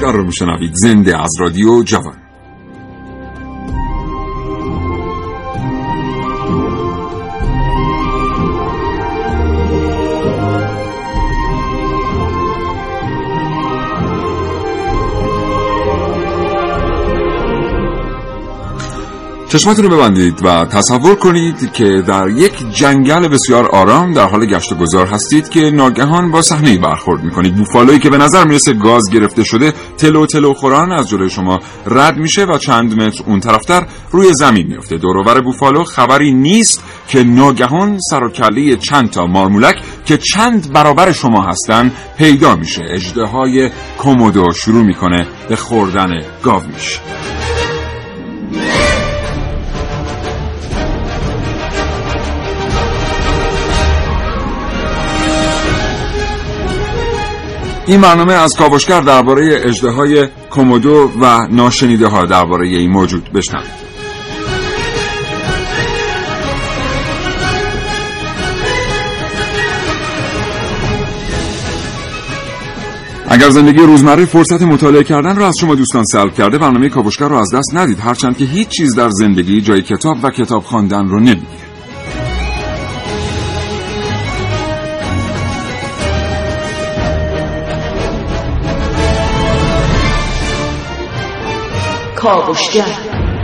کاوشگر رو میشنوید. زنده از رادیو جوان. چشمتون رو ببندید و تصور کنید که در یک جنگل بسیار آرام در حال گشت و گذار هستید که ناگهان با صحنه برخورد می‌کنید. بوفالویی که به نظر می‌رسه گاز گرفته شده تلو تلو خوران از جلوی شما رد میشه و چند متر اون طرفتر روی زمین میفته دوروبر بوفالو خبری نیست که ناگهان سر و کله چند تا مارمولک که چند برابر شما هستن پیدا میشه. اجده های کومودو شروع می‌کنه به خوردن گاو این برنامه از کاوشگر درباره اجدهای کومودو و ناشنیده ها درباره این موجود بشنوید. اگر زندگی روزمره فرصت مطالعه کردن را از شما دوستان سلب کرده برنامه کاوشگر را از دست ندید. هرچند که هیچ چیز در زندگی جای کتاب و کتاب خواندن رو نمی‌گیره کاوشگر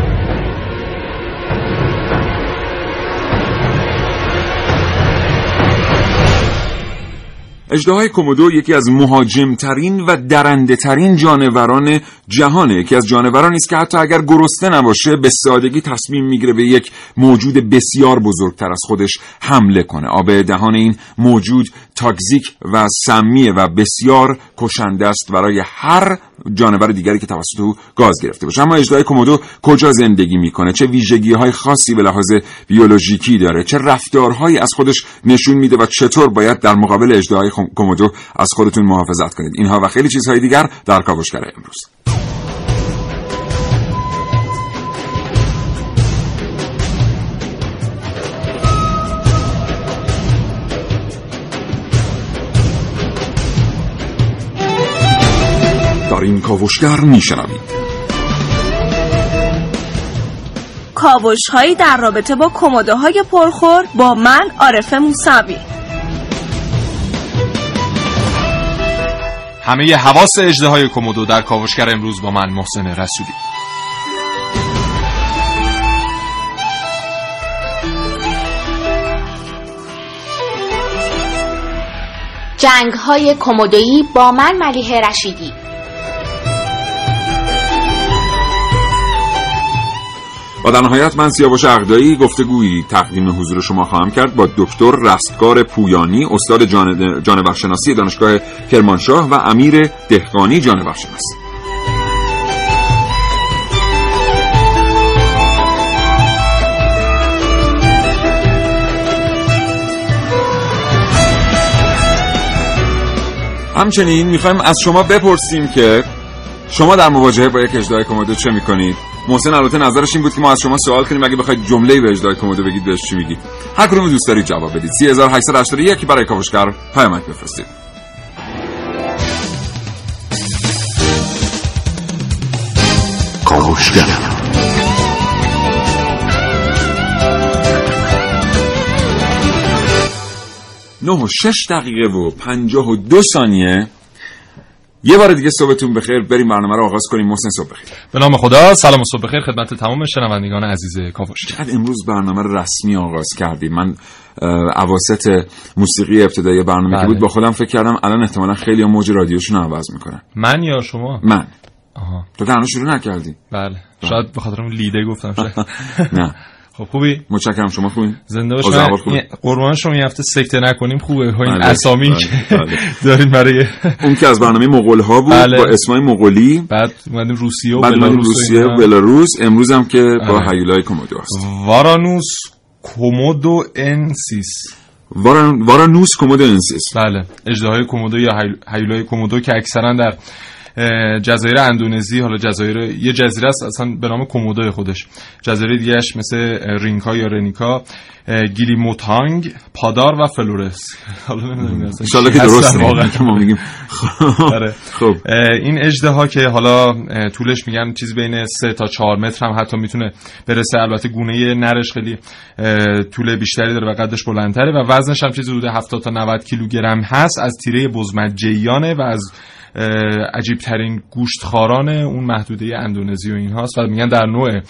اجدهای کومودو یکی از مهاجمترین و درنده ترین جانوران جهانه یکی از جانورانی است که حتی اگر گرسنه نباشه به سادگی تصمیم می‌گیره به یک موجود بسیار بزرگتر از خودش حمله کنه. آب دهان این موجود تاکزیک و سمیه و بسیار کشنده است برای هر جانور دیگری که توسط او گاز گرفته باشه. اما اجدهای کومودو کجا زندگی می‌کنه؟ چه ویژگی های خاصی به لحاظ بیولوژیکی داره؟ چه رفتارهایی از خودش نشون میده و چطور باید در مقابل اجدهای کومودو از خودتون محافظت کنید. اینها و خیلی چیزهای دیگر در کاوشگر امروز. در این کاوشگر میشنوید. کاوش هایی در رابطه با کموده های پرخور با من عارف موسوی. همه حواس اجده های کمدو در کاوشگر امروز با من محسن رسولی. جنگ های کمدویی با من ملیه رشیدی. و در نهایت من سیاوش اغدایی گفتگویی تقدیم حضور شما خواهم کرد با دکتر رستگار پویانی استاد جان... جانورشناسی دانشگاه کرمانشاه و امیر دهقانی جانورشناس همچنین می‌خوایم از شما بپرسیم که شما در مواجهه با یک اجدهای کومودو چه می‌کنید؟ محسن البته نظرش این بود که ما از شما سوال کنیم اگه بخواید جمله‌ای به اجدهای کومودو بگید بهش چی میگید هر کدوم دوست دارید جواب بدید. 3881 برای کاوشگر پیامک بفرستید. کاوشگر. نه و شش دقیقه و پنجاه و دو ثانیه. یه بار دیگه صبحتون بخیر. بریم برنامه رو آغاز کنیم. محسن صبح بخیر. به نام خدا. سلام و صبح بخیر. خدمت تمام شنوندگان عزیز کاوش. چقدر امروز برنامه رو رسمی آغاز کردیم. من اواسط موسیقی ابتدایی برنامه که بله. بود با خودم فکر کردم الان احتمالا خیلی موج رادیوشون عوض می‌کنن. من یا شما؟ من. آها. تو تنها شروع نکردی. بله. شاید به خاطر لیده گفتم نه. خب خوبی متشکرم شما خوبین زنده خوبه؟ قربان شما این هفته سکته نکنیم خوبه ها این بله، اسامی بله، که بله. داریم برای اون که از برنامه مغول ها بود بله. با اسمای مغولی بعد اومدیم روسیه و بعد بلاروس روسیه و. بلاروس امروز هم که با بله. هیولای کومودو هست وارانوس کومودو انسیس وارا- وارانوس کومودو انسیس بله اژدهای کومودو یا هیولای کومودو که اکثرا در جزایر اندونزی حالا جزایر یه جزیره است اصلا به نام کومودو خودش. جزایر دیگهش مثل رینکا یا رنیکا اه، گیلیموتانگ پادار و فلورس. حالا نمی‌دونم اصلا که درست ما میگیم. آره. خب. این اژدها که حالا طولش میگن چیز بین 3 تا 4 متر هم حتی می‌تونه برسه. البته گونه نرش خیلی طول بیشتری داره و قدش بلندتره و وزنش هم چیزی حدود 70 تا 90 کیلوگرم هست. از تیره بزمجگانه و از عجیب ترین گوشتخاران اون محدوده اندونزی و این هاست و میگن در نوع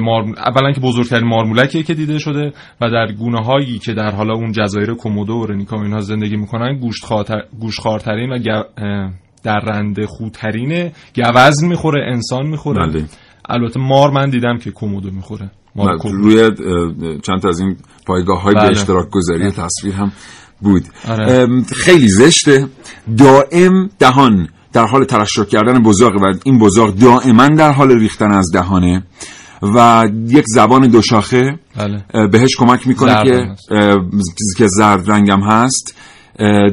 مار... اولا که بزرگترین مارمولکیه که دیده شده و در گونه هایی که در حالا اون جزایر کومودو و رنیکا و اینها زندگی می‌کنن گوشتخوارترین و گ- در رنده خودترینه گوزن می‌خوره انسان می‌خوره بله. البته مار من دیدم که کومودو می‌خوره. روی چند تا از این پایگاه های به بله. اشتراک گذاری تصویر هم بود. آره. خیلی زشته. دائم دهان. در حال ترشح کردن بزاق و این بزاق دائما در حال ریختن از دهانه. و یک زبان دوشاخه بله. بهش کمک می‌کنه که که زرد رنگم هست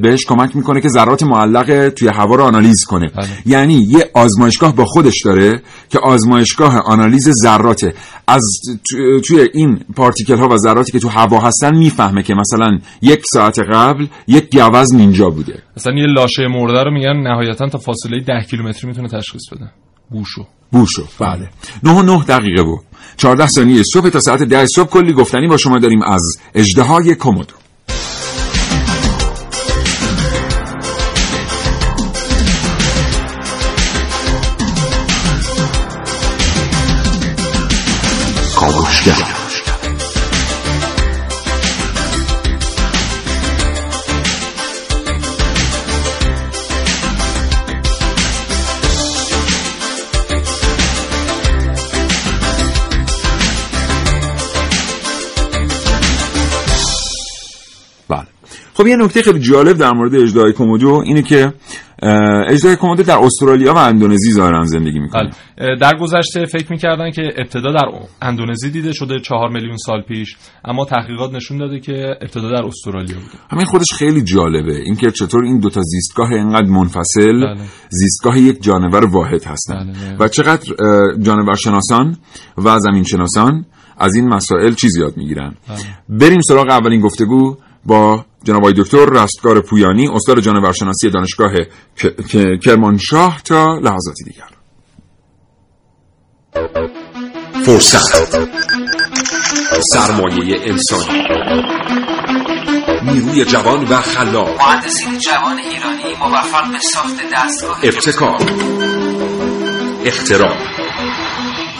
بهش کمک می‌کنه که ذرات معلق توی هوا رو آنالیز کنه. بله. یعنی یه آزمایشگاه با خودش داره که آزمایشگاه آنالیز ذراته. از تو- توی این پارتیکل ها و ذراتی که تو هوا هستن می‌فهمه که مثلا یک ساعت قبل یک گوزن اینجا بوده. مثلا یه لاشه مرده رو میگن نهایتا تا فاصله 10 کیلومتری می‌تونه تشخیص بده. بوشو بوشو بله. 9 و 9 دقیقه بود 14 ثانیه صبح تا ساعت 10 صبح. کلی گفتنی با شما داریم از اژدهای کومودو کاوشگر خب یه نکته خیلی جالب در مورد اجدهای کومودو اینه که اه، اجدهای کومودو در استرالیا و اندونزی ظاهرا زندگی می‌کنه بله در گذشته فکر می‌کردن که ابتدا در اندونزی دیده شده چهار میلیون سال پیش اما تحقیقات نشون داده که ابتدا در استرالیا بوده همین خودش خیلی جالبه اینکه چطور این دوتا زیستگاه اینقدر منفصل بله. زیستگاه یک جانور واحد هستن بله. و چقدر جانور شناسان و زمین شناسان از این مسائل چیز یاد می‌گیرن بله. بریم سراغ اولین گفتگو با جناب آقای دکتر رستگار پویانی استاد جانورشناسی دانشگاه کرمانشاه تا لحظاتی دیگر. فرصت. سرمایه انسانی. نیروی جوان و خلاق. مهندسین جوان ایرانی موفق به ساخت دستگاه. ابتکار. اختراع.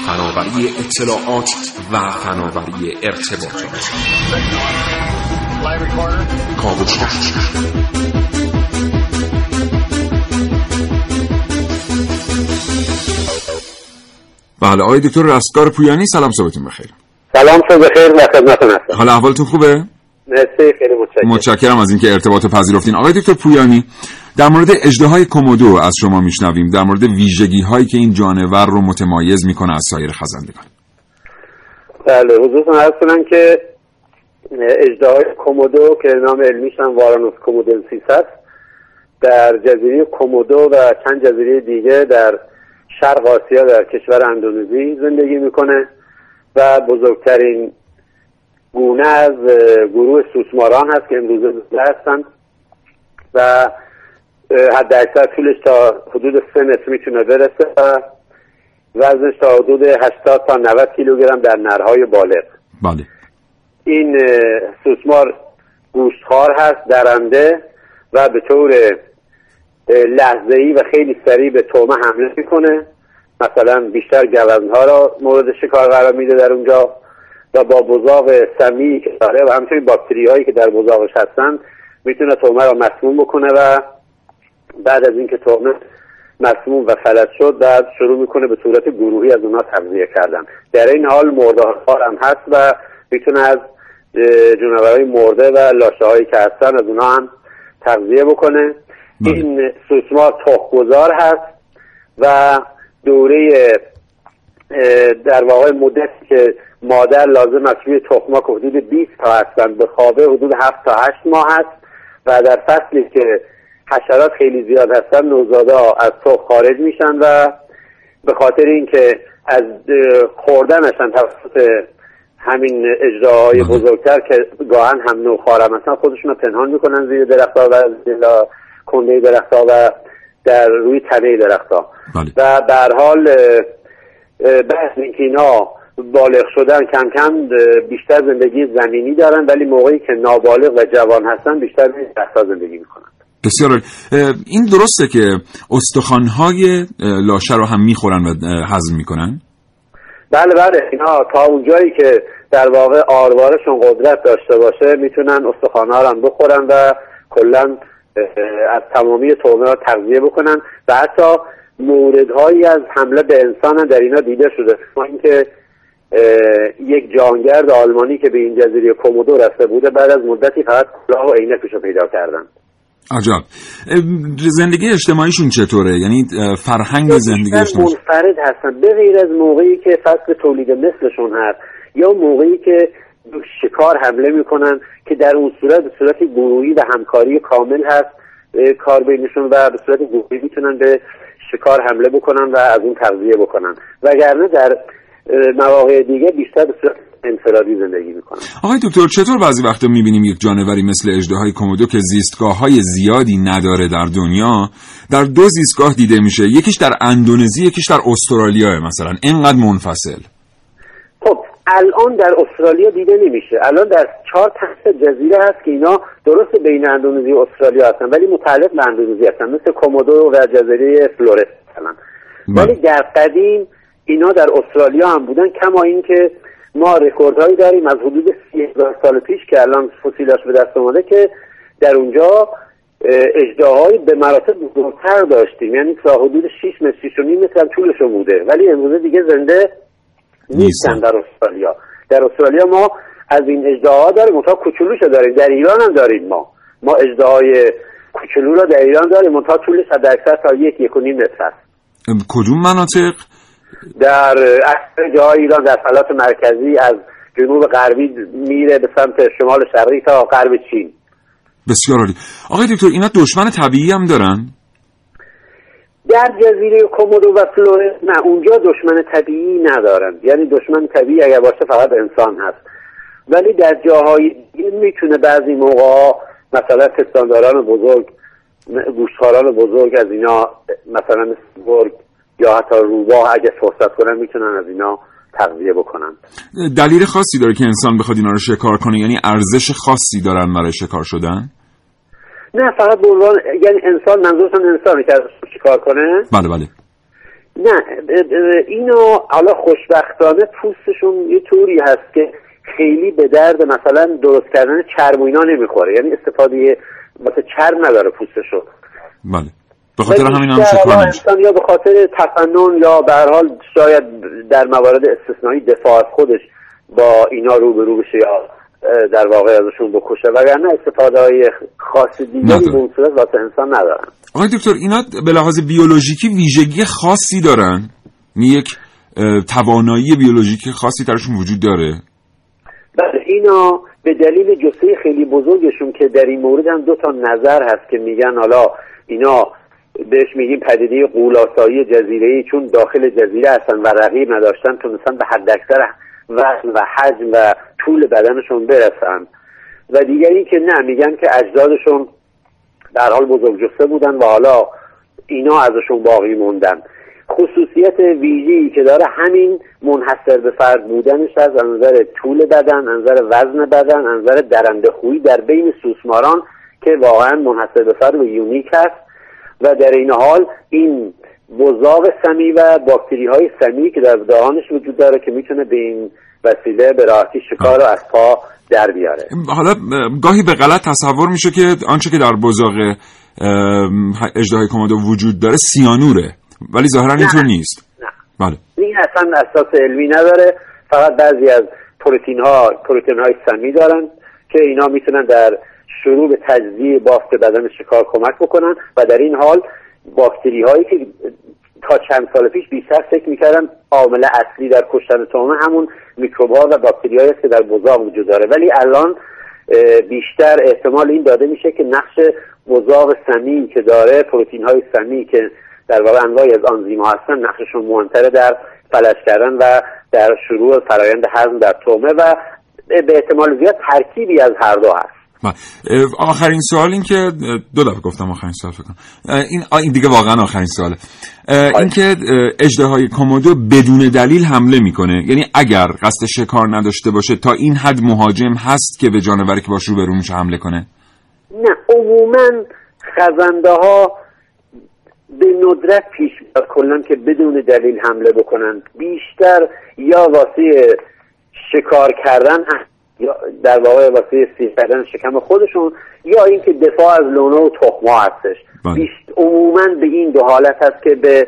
فناوری اطلاعات و فناوری ارتباطات. کاوشگر بله آقای دکتر رستگار پویانی سلام صبحتون بخیر. سلام صبح بخیر و خدمتتون هستم. حال احوالتون خوبه؟ مرسی خیلی متشکرم. متشکرم از اینکه ارتباط رو پذیرفتین. آقای دکتر پویانی در مورد اژدهای کومودو از شما میشنویم. در مورد ویژگی هایی که این جانور رو متمایز می‌کنه از سایر خزندگان. بله حضورتون عرض کنم که اجدهای کومودو که نام علمیش هم وارانوس کومودنسیس است در جزیره کومودو و چند جزیره دیگه در شرق آسیا در کشور اندونزی زندگی می‌کنه و بزرگترین گونه از گروه سوسماران هست که امروزه زنده هستند و حد اکثر طولش تا حدود سه متر می‌تونه برسه و وزنش تا حدود 80 تا 90 کیلوگرم در نرهای بالغ. بله. این سوسمار گوشتخوار هست درنده و به طور لحظه ای و خیلی سریع به تومه حمله می‌کنه. مثلا بیشتر گوزنها را مورد شکار قرار میده در اونجا و با بزاق سمی که داره و همچنین باکتری هایی که در بزاقش هستن می‌تونه تومه را مسموم بکنه و بعد از اینکه تومه مسموم و فلج شد بعد شروع می‌کنه به صورت گروهی از اونها تغذیه کردن. در این حال مردارخوار هم هست و می‌تونه از جونورهای مرده و لاشه هایی که هستن از اونها هم تغذیه بکنه. این سوسمار تخمگذار هست و دوره در واقع مدتی که مادر لازم است روی تخما که حدود 20 تا هستن به خوابه حدود 7 تا 8 ماه هست و در فصلی که حشرات خیلی زیاد هستن نوزاده از تخم خارج میشن و به خاطر اینکه از خوردنشن توسط همین اجراهای بزرگتر که گاهن هم نو خارم هستن خودشون رو پنهان می‌کنن زیر درخت ها و زیر کنده درخت ها و در روی تنه درخت ها بله. و به حال بحث اینکه اینا بالغ شدن کم کم بیشتر زندگی زمینی دارن ولی موقعی که نابالغ و جوان هستن بیشتر روی درخت زندگی می‌کنن. بسیار. این درسته که استخوان‌های لاشه رو هم می‌خورن و هضم می‌کنن؟ بله بله. اینا تا اونجایی که در واقع آروارشون قدرت داشته باشه می‌تونن استخوانها رو هم بخورن و کلا از تمامی تومه ها تغذیه بکنن و حتی موردهایی از حمله به انسان هم در اینا دیده شده. ما اینکه یک جانگرد آلمانی که به این جزیره کومودو رفته بوده بعد از مدتی فقط کلاه و عینکش رو پیدا کردن. عجب. زندگی اجتماعیشون چطوره؟ یعنی فرهنگ زندگی اجتماعی منفرد هستن. به غیر از موقعی که فصل تولید مثلشون هست. یا موقعی که شکار حمله می‌کنن که در اون صورت به صورت گروهی و همکاری کامل هست کار بینشون و به صورت گروهی می‌تونن به شکار حمله بکنن و از اون تغذیه بکنن. وگرنه در مواقع دیگه بیشتر به صورت انفرادی زندگی می‌کنن. آقای دکتر چطور بعضی وقتا می‌بینیم یک جانوری مثل اژدهای کومودو که زیستگاه های زیادی نداره در دنیا در دو زیستگاه دیده میشه یکیش در اندونزی یکیش در استرالیا مثلا. اینقدر منفصل. خب الان در استرالیا دیده نمیشه. الان در چهار تا جزیره هست که اینا درست بین اندونزی و استرالیا هستن ولی متعلق به اندونزی هستن. مثل کومودو و جزیره فلورس مثلا. ولی در قدیم اینا در استرالیا هم بودن کما اینکه ما رکوردهایی داریم از حدود سی هزار سال پیش که الان فسیلاش به دست اومده که در اونجا اژدهاهای به مراتب بزرگتر داشتیم. یعنی تا حدود 6 متر 6 و نیم متر طولشون بوده. ولی امروزه دیگه زنده نیستن در استرالیا. در استرالیا ما از این اجداها داریم منتها کوچولوشو داریم. در ایران هم داریم ما. ما اجداهای کوچولو را در ایران داریم. منتها طولش حد اکثر تا یک یک و نیم متر است کدوم مناطق؟ در اکثر جاهای ایران در فلات مرکزی از جنوب غربی میره به سمت شمال شرقی تا غرب چین. بسیار عالی. آقای دکتر اینا دشمن طبیعی هم دارن؟ در جزیره کومودو و فلورس نه اونجا دشمن طبیعی ندارن. یعنی دشمن طبیعی اگر باشه فقط انسان هست. ولی در جاهای می‌تونه بعضی موقع مثلا پستانداران بزرگ گوشتخاران بزرگ از اینا مثلا مثل برگ یا حتی روباه اگه فرصت کنن می‌تونن از اینا تغذیه بکنن. دلیل خاصی داره که انسان بخواد اینا رو شکار کنه؟ یعنی ارزش خاصی دارن برای شکار شدن؟ نه فقط به عنوان یعنی انسان منظورتون انسانی که شکار کنه؟ بله بله. نه اینو حالا خوشبختانه پوستشون یه طوری هست که خیلی به درد مثلا درست کردن چرم و اینا نمی‌خوره. یعنی استفاده واسه چرم نداره پوستشو. بله. به خاطر همین هم شکار انسان یا به خاطر تفنن یا به حال شاید در موارد استثنایی دفاع از خودش با اینا روبرو بشه یا در واقع ازشون بکشه. وگرنه استفاده های خاص دیگری به اون صورت واسه انسان ندارن. آقای دکتر اینا به لحاظ بیولوژیکی ویژگی خاصی دارن؟ یک توانایی بیولوژیکی خاصی درشون وجود داره؟ بله اینا به دلیل جسه خیلی بزرگشون که در این مورد هم دو تا نظر هست که میگن حالا اینا بهش میگیم پدیده قولاسایی جزیره چون داخل جزیره هستن و رقیب نداشتن تونستن به حد اکثر وزن و حجم و طول بدنشون برسن. و دیگری که نه میگن که اجدادشون در حال بزرگ جسته بودن و حالا اینا ازشون باقی موندن. خصوصیت ویژه‌ای که داره همین منحصر به فرد بودنش از نظر طول بدن نظر وزن بدن نظر درنده خویی در بین سوسماران که واقعا منحصر به فرد و یونیک هست و در این حال این بزاق سمی و باکتری های سمی که در دهانش وجود داره که می‌تونه به این وسیله به راحتی شکار رو از پا در بیاره. حالا اه، گاهی به غلط تصور میشه که آنچه که در بزاق اجدهای کومودو وجود داره سیانوره ولی ظاهرا اینطور نیست. نه. بله. این اصلا اساس علمی نداره. فقط بعضی از پروتین ها پروتین های سمی دارن که اینا می‌تونن در شروع به تجزیه بافت بدن شکار کمک بکنن و در این حال باکتری هایی که تا چند سال پیش بیشتر فکر می‌کردن عامل اصلی در کشتن تومه همون میکروب ها و باکتری است که در بزاق وجود داره. ولی الان بیشتر احتمال این داده میشه که نقش بزاق سمی که داره پروتین های سمی که در واقع انواعی از آنزیم ها هستن نقششون مهمتره در فلج کردن و در شروع فرایند هضم در تومه و به احتمال زیاد ترکیبی از هر دو هست. بله. اه، آخرین سوال این که دو دفعه گفتم آخرین سوال فکر کنم. این این دیگه واقعا آخرین سواله. این که اجده های کومودو بدون دلیل حمله می‌کنه. یعنی اگر قصد شکار نداشته باشه تا این حد مهاجم هست که به جانوری که باش روبرو میشه حمله کنه؟ نه عموما خزنده ها به ندرت پیش میاد کلا که بدون دلیل حمله بکنن. بیشتر یا واسه شکار کردن هست یا در واقع واسه سیر کردن شکم خودشون یا اینکه دفاع از لونه و تخما هستش. بله. بیشت عموما به این دو حالت هست که به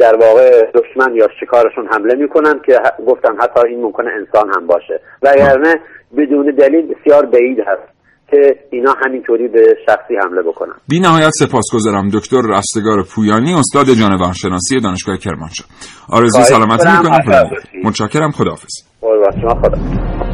در واقع دشمن یا شکارشون حمله می‌کنن که گفتم حتی این ممکنه انسان هم باشه. وگرنه بدون دلیل بسیار بعید هست که اینا همینطوری به شخصی حمله بکنن. بی نهایت سپاسگزارم دکتر رستگار پویانی استاد جانورشناسی دانشگاه کرمانشاه. آرزوی سلامتی می‌کنم. متشکرم. خداحافظ. خدا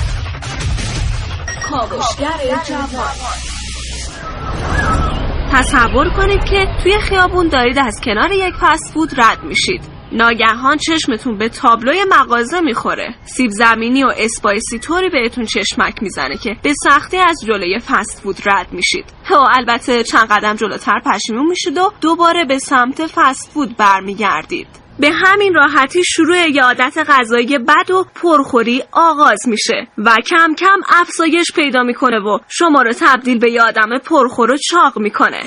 کاوشگر جوان. تصور کنید که توی خیابون دارید از کنار یک فست فود رد میشید. ناگهان چشمتون به تابلوی مغازه می‌خوره. سیب زمینی و اسپایسی طوری بهتون چشمک می‌زنه که به سختی از جلوی فست فود رد میشید. و البته چند قدم جلوتر پشیمون میشید و دوباره به سمت فست فود برمیگردید. به همین راحتی شروع یه عادت غذایی بد و پرخوری آغاز میشه و کم کم افزایش پیدا می‌کنه و شما رو تبدیل به یه آدم پرخور و چاق می‌کنه.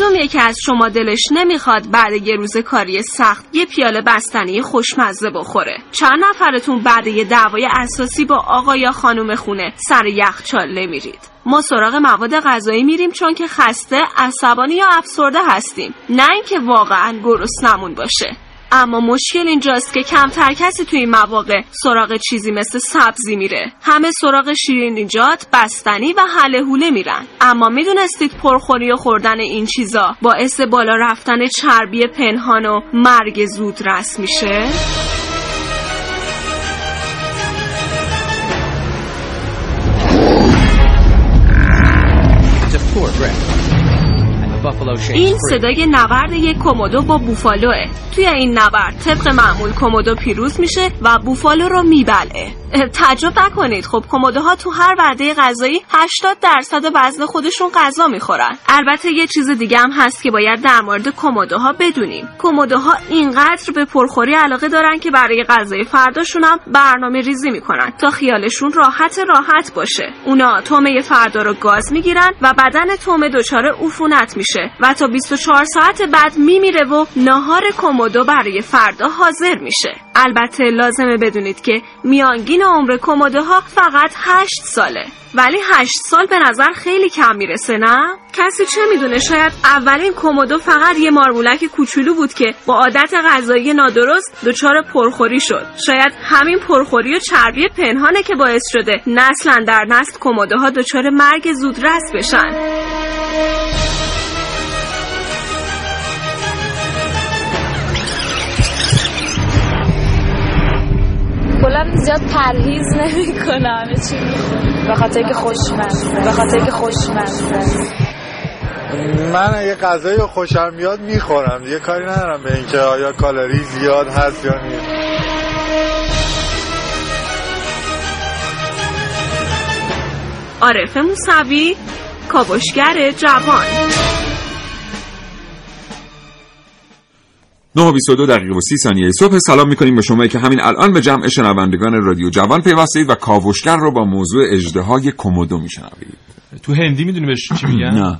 کدوم یکی از شما دلش نمی‌خواد بعد یه روز کاری سخت یه پیاله بستنی خوشمزه بخوره؟ چند نفرتون بعد یه دعوای اساسی با آقا یا خانم خونه سر یخچال نمیرید. ما سراغ مواد غذایی میریم چون که خسته عصبانی یا افسرده هستیم. نه اینکه واقعا گرسنمون باشه. اما مشکل اینجاست که کمتر کسی توی این مواقع سراغ چیزی مثل سبزی میره. همه سراغ شیرینیجات بستنی و حله حوله میرن. اما می‌دونستید پرخوری و خوردن این چیزا باعث بالا رفتن چربی پنهان و مرگ زود رس میشه؟ این صدای نبرد یک کومودو با بوفالوه. توی این نبرد طبق معمول کومودو پیروز میشه و بوفالو رو میبلعه اه، تعجب نکنید. خب کومودوها تو هر وعده غذایی 80 درصد وزن خودشون غذا می‌خورن. البته یه چیز دیگه هم هست که باید در مورد کومودوها بدونیم. کومودوها اینقدر به پرخوری علاقه دارن که برای غذای فرداشون هم برنامه ریزی می‌کنن تا خیالشون راحت راحت باشه. اونا تومه فردا رو گاز می‌گیرن و بدن تومه دچار عفونت میشه و تا 24 ساعت بعد میمیره و ناهار کومودو برای فردا حاضر میشه. البته لازمه بدونید که میانگین عمر کومودوها فقط 8 ساله. ولی 8 سال به نظر خیلی کم می‌رسه نه؟ کسی چه می‌دونه؟ شاید اولین کومودو فقط یه مارمولک کوچولو بود که با عادت غذایی نادرست دچار پرخوری شد. شاید همین پرخوری و چربی پنهانه که باعث شده نسلا در نسل کومودوها دچار مرگ زودرس بشن. زیاد پرهیز همه چی می‌خورم به خاطر که خوشمزه. به خاطر که خوشمزه. من اگه غذایی رو خوشم میاد می‌خورم. دیگه کاری ندارم به اینکه آیا کالری زیاد هست یا نیست. عارف موسوی کاوشگر جوان. 9 و 22 دقیقه و 30 ثانیه صبح. سلام می‌کنیم به شما که همین الان به جمع شنوندگان رادیو جوان پیوستید و کاوشگر رو با موضوع اجدهای کومودو میشنوید. تو هندی می‌دونی بهش چی میگن؟ نه.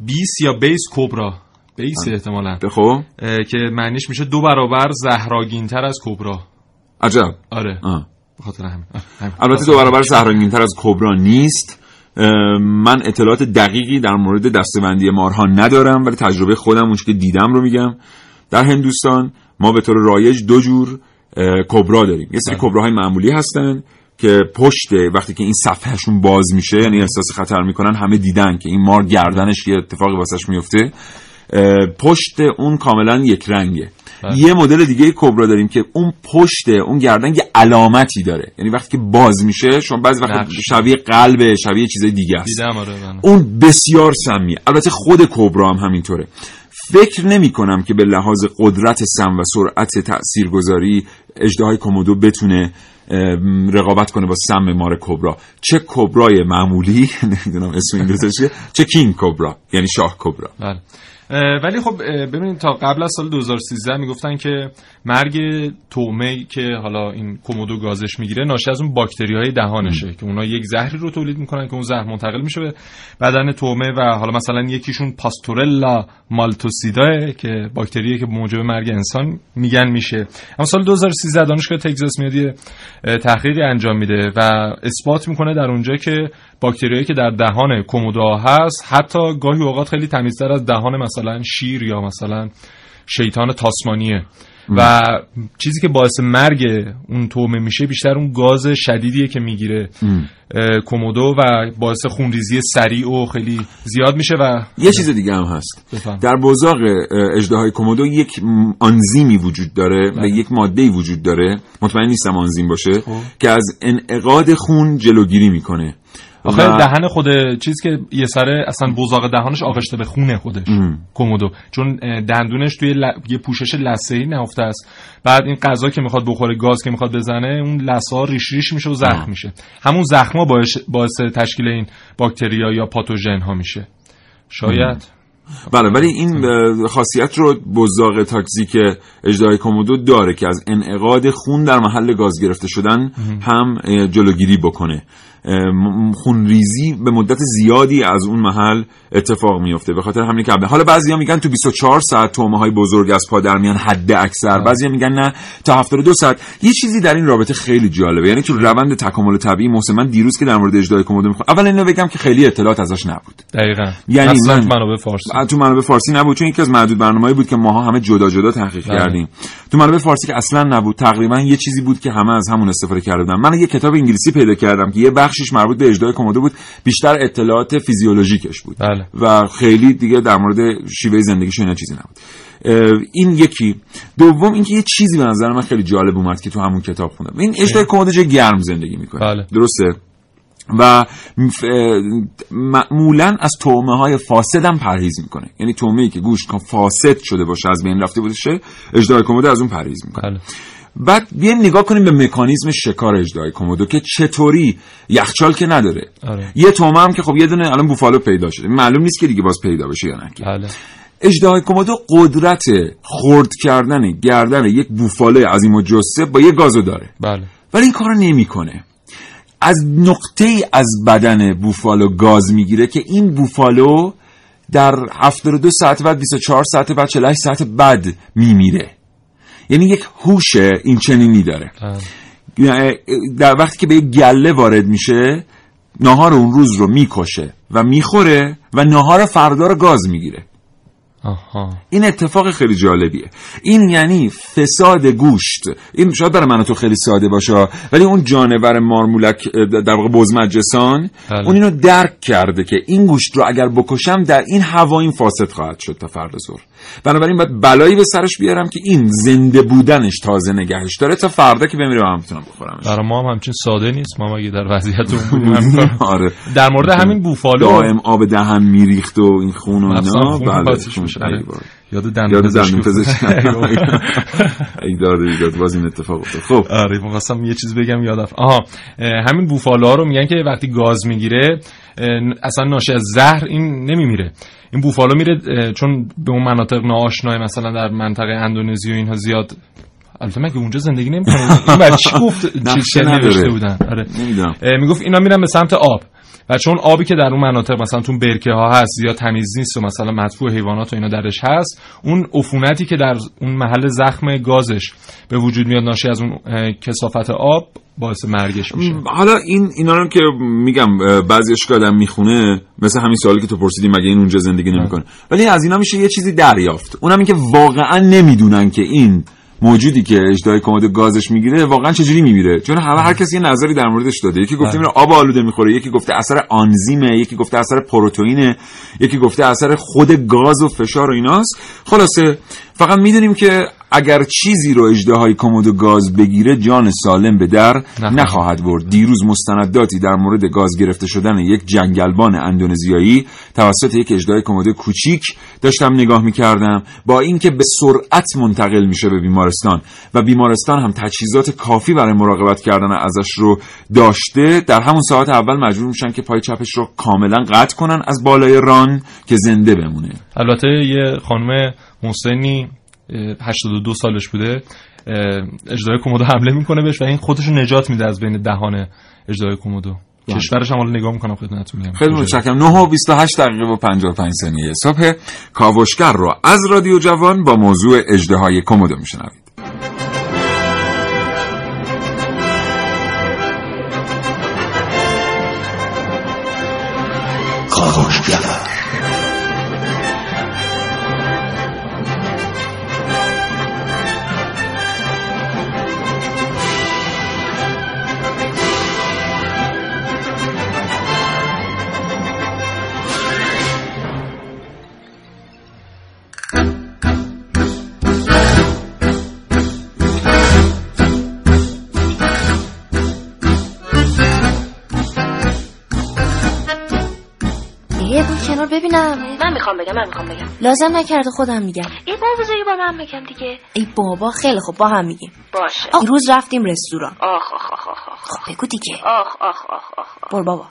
بیس یا بیس کبرا بیس احتمالا. خب. اه، که معنیش میشه دو برابر زهراگینتر از کبرا عجب. آره. آه. به خاطر همین. البته دو برابر زهرانگینتر از کبرا نیست. من اطلاعات دقیقی در مورد دستبندی مارها ندارم ولی تجربه خودم اون که دیدم رو میگم. در هندوستان ما به طور رایج دو جور کبرا داریم. یه سری کبراهای معمولی هستن که پشت وقتی که این صفحهشون باز میشه یعنی احساس خطر می‌کنن همه دیدن که این مار گردنش یه اتفاقی واسش میفته پشت اون کاملا یک رنگه. یه مدل دیگه کبرا داریم که اون پشت اون گردن یه علامتی داره. یعنی وقتی که باز میشه شما بعضی وقت. شبیه قلب شبیه چیزای دیگه است. آره من. اون بسیار سمیه البته خود کبرا هم همینطوره. فکر نمی کنم که به لحاظ قدرت سم و سرعت تاثیرگذاری اجدهای کومودو بتونه رقابت کنه با سم مار کبرا. چه کبرای معمولی نمی‌دونم اسم چیه، چه کینگ کبرا یعنی شاه کبرا. بله. ولی خب ببینید تا قبل از سال 2013 می‌گفتن که مرگ تومه که حالا این کومودو گازش می‌گیره ناشی از اون باکتری های دهانشه که اونا یک زهری رو تولید می‌کنن که اون زهر منتقل میشه به بدن تومه و حالا مثلا یکیشون پاستورلا مالتوسیدا که باکتریه که موجب مرگ انسان میگن میشه. اما سال 2013 دانشگاه تگزاس میاد تحقیقی انجام میده و اثبات می‌کنه در اونجا که باکتریایی که در دهان کومودا هست حتی گاهی اوقات خیلی تمیزتر از دهان مثلا شیر یا مثلا شیطان تاسمانیه. و چیزی که باعث مرگ اون تومه میشه بیشتر اون گاز شدیدیه که می‌گیره. کومودو و باعث خونریزی سریع و خیلی زیاد میشه و یه چیز دیگه هم هست. بفهم. در بزاق اجدهای کومودو یک آنزیمی وجود داره و یک ماده وجود داره. مطمئن نیستم آنزیم باشه که از انعقاد خون جلوگیری می‌کنه. آخه و- دهن خود چیز که یه سره اصلا بزاق دهانش آغشته به خونه خودش کومودو. چون دندونش توی ل... یه پوشش لثه ای نهفته است. بعد این غذا که می‌خواد بخوره گاز که می‌خواد بزنه اون ها ریش ریش میشه و زخم میشه. همون زخما باعث باعث تشکیل این باکتریا یا پاتوژن ها میشه. شاید. بله ولی این خاصیت رو بزاق تاکسیک اجدهای کومودو داره که از انعقاد خون در محل گاز گرفته شدن هم جلوگیری بکنه. خونریزی به مدت زیادی از اون محل اتفاق میفته به خاطر همین که حالا بعضیا میگن تو 24 ساعت تومه های بزرگ از پا در میان حد اکثر. بعضیا میگن نه تا 72 ساعت. یه چیزی در این رابطه خیلی جالبه یعنی تو روند تکامل طبیعی محسن من دیروز که در مورد اجدهای کومودو می‌خوام اول اینو بگم که خیلی اطلاعات ازش نبود. دقیقا. یعنی من- تو منابع فارسی. تو منابع فارسی نبود چون یکی از معدود برنامه‌ای بود که ماها همه جدا جدا تحقیق بله. کردیم. تو منابع فارسی که اصلا نبود تقریبا یه چیزی بود که همه از همون استفاده کرده بودن. من یه کتاب انگلیسی پیدا کردم که یه بخشش مربوط به اجدای کومودو بود بیشتر اطلاعات فیزیولوژیکش بود. بله. و خیلی دیگه در مورد شیوه زندگیش اینا چیزی نبود. این یکی. دوم اینکه یه چیزی به نظر من خیلی جالب اومد که تو همون کتاب خوندم. این اجدای کومودو جای گرم زندگی می‌کنه. بله. درسته؟ و معمولا از تومه های فاسد هم پرهیز می‌کنه. یعنی تومه ای که گوشت فاسد شده باشه از بین رفته باشه اجدای کومودو از اون پرهیز می‌کنه. بله. بعد بیایم نگاه کنیم به مکانیزم شکار اجدای کومودو که چطوری یخچال که نداره. آره. یه تومه هم که خب یه دونه الان بوفالو پیدا شده. معلوم نیست که دیگه باز پیدا بشه یا نه. بله. اجدهای کومودو قدرت خرد کردن گردن یک بوفاله عظیم و جسه با یه گازو داره. بله. ولی این کارو نمی‌کنه. از نقطه ای از بدن بوفالو گاز می‌گیره که این بوفالو در 72 ساعت بعد 24 ساعت بعد 48 ساعت بعد میمیره. یعنی یک هوش این چنینی داره. یعنی در وقتی که به یک گله وارد میشه نهار اون روز رو می‌کشه و می‌خوره و نهار فردا رو گاز می‌گیره. آها. این اتفاق خیلی جالبیه. این یعنی فساد گوشت. این شاید برای من تو خیلی ساده باشه ولی اون جانور مارمولک در واقع بزمجسان بله. اون اینو درک کرده که این گوشت رو اگر بکشم در این هوا این فاسد خواهد شد تا فردا ظهر. بنابراین باید بلایی به سرش بیارم که این زنده بودنش تازه نگهش داره تا فردا که بمیره من بتونم بخورمش. برای ما هم همچین ساده نیست. ما مگه در وضعیت اون. آره. در مورد همین بوفالو. دائم آب دهن میریخت و این خون و اینا. بله بابا. یاد دندون افتاد. ای داد ای داد باز این اتفاق افتاد. خب. آره می‌خواستم یه چیز بگم یادم آها همین بوفالوها رو میگن که وقتی گاز می‌گیره اصلا ناشی از زهر این نمیمیره. این بوفالو میره چون به اون مناطق ناآشنای مثلا در منطقه اندونزی و اینها زیاد. البته مگه اونجا زندگی نمی‌کنه؟ این بعد چی گفت چی نقشه چی نداره. نوشته بودن. آره. می‌گفت اینا میرن به سمت آب. و چون آبی که در اون مناطق مثلا تو برکه ها هست یا تمیز نیست و مثلا مدفوع حیوانات و اینا درش هست اون عفونتی که در اون محل زخم گازش به وجود میاد ناشی از اون اه، کثافت آب باعث مرگش میشه. حالا این اینا رو که میگم بعضی اشکال آدم می‌خونه مثل همین سوالی که تو پرسیدی مگه این اونجا زندگی نمی‌کنه؟ ولی از اینا میشه یه چیزی دریافت. اونم این که واقعا نمی‌دونن که این موجودی که اجدای کمد گازش می‌گیره واقعا چجوری میمیره؟ چون همه هر کسی یه نظری در موردش داده. یکی گفته میره آب آلوده می‌خوره یکی گفته اثر آنزیمه یکی گفته اثر پروتئینه یکی گفته اثر خود گاز و فشار و ایناست. خلاصه فقط می‌دونیم که اگر چیزی رو اجدهای کمد و گاز بگیره جان سالم به در نخواهد. برد دیروز مستنداتی در مورد گاز گرفته شدن یک جنگلبان اندونزیایی توسط یک اجدهای کمد کوچیک داشتم نگاه می‌کردم با اینکه به سرعت منتقل میشه به بیمارستان و بیمارستان هم تجهیزات کافی برای مراقبت کردن ازش رو داشته در همون ساعت اول مجبور میشن که پای چپش رو کاملا قطع کنن از بالای ران که زنده بمونه البته یه خانم مسنی اه، 82 سالش بوده اجدای کومودو حمله می‌کنه بهش و این خودش رو نجات میده از بین دهان اجدای کومودو. کشورش هم حالا نگاه می‌کنم خدمتتون میگم. خیلی متشکرم. 9 و 28 دقیقه و 55 ثانیه صبح کاوشگر رو از رادیو جوان با موضوع اجدهای کمدو میشنوید می‌خوام بگم من می‌خوام بگم. لازم نکرده خودم میگم. یه بار بذاری با من بگم دیگه. ای بابا خیلی خوب با هم میگیم. باشه. آه، دیروز رفتیم رستوران. آخ آخ آخ آخ آخ. خب بگو دیگه. آخ آخ آخ آخ آخ. بر بابا.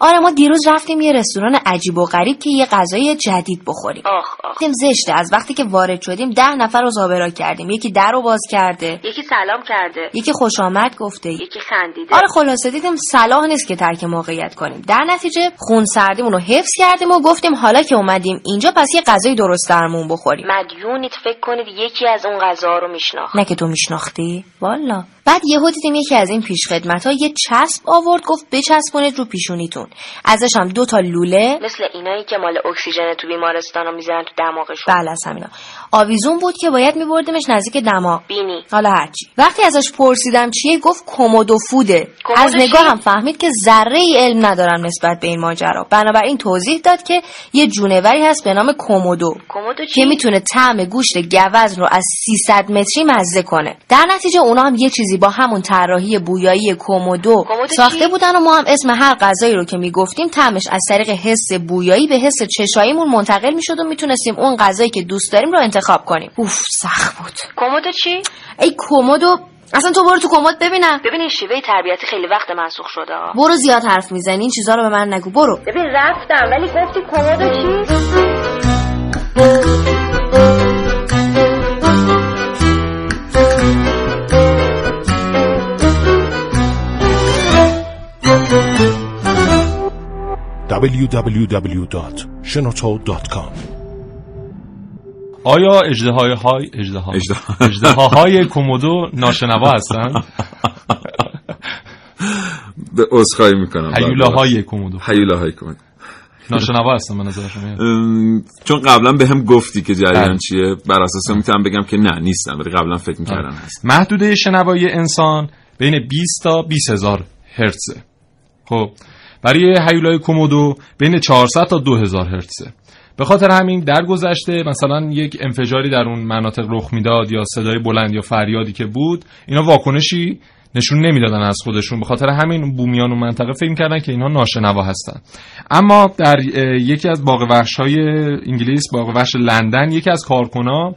آره ما دیروز رفتیم یه رستوران عجیب و غریب که یه غذای جدید بخوریم. آخ آخ. زشته. از وقتی که وارد شدیم ده نفر رو زابرا کردیم. یکی در رو باز کرده. یکی سلام کرده. یکی خوش آمد گفته. یکی خندیده. آره خلاصه دیدیم صلاح نیست که ترک موقعیت کنیم. در نتیجه خون سردیمون رو حفظ کردیم و گفتیم حالا که اومدیم اینجا پس یه غذای درست درمون بخوریم. مدیونید فکر کنید یکی از اون غذا رو میشناخت. نه که تو میشناختی؟ والا. بعد یهو دیدیم یکی از این پیش خدمت ها یه چسب آورد گفت بچسبونید رو پیشونیتون. ازش هم دو تا لوله. مثل اینایی که مال اکسیژن تو بیمارستانا می‌زنن تو دماغشون. بله از همینا. آویزون بود که باید میبردیمش نزدیک دماغ بینی. حالا هرچی. وقتی ازش پرسیدم چیه گفت کومودو فوده. از نگاه چی؟ هم فهمید که ذره ای علم ندارم نسبت به این ماجرا. بنابراین توضیح داد که یه جونوری هست به نام کومودو. کومودو که می‌تونه طعم گوشت گوزن رو از 300 متری مزه کنه. در نتیجه اونا هم یه چیزی با همون طراحی بویایی کومودو کومودو ساخته چی؟ بودن و ما هم اسم هر غذایی رو که می‌گفتیم طعمش از طریق حس بویایی به حس چشاییمون منتقل می‌شد و می‌تونستیم اون غذایی که دوست داریم رو انتخاب کنیم. اوف سخت بود. کومودو چی؟ ای کومودو اصلا تو برو تو کمد ببینم. ببین شیوه تربیتی خیلی وقت منسوخ شده ها. برو زیاد حرف می‌زنی این چیزا رو به من نگو. برو. ببین رفتم ولی گفتی کومودو چی؟ www.shenoto.com آیا اجدهای های اجدها اجدهاهای کومودو ناشنوا هستن؟ به عذرخواهی می‌کنم. هیولاهای کومودو. هیولاهای کومودو. ناشنوا هستم من نظر شما؟ چون قبلا به هم گفتی که جریان چیه. بر اساس می‌تونم بگم که نه نیستم ولی قبلا فکر می‌کردم هست. محدوده شنوایی انسان بین 20 تا 20 هزار هرتزه. خب برای هیولای کومودو بین 400 تا 2000 هرتزه. به خاطر همین در گذشته مثلا یک انفجاری در اون مناطق رخ می‌داد یا صدای بلند یا فریادی که بود اینا واکنشی نشون نمی‌دادن از خودشون. به خاطر همین بومیان و منطقه فکر کردن که اینها ناشنوا هستن. اما در یکی از باغ های انگلیس باغ وحش لندن یکی از کارکنا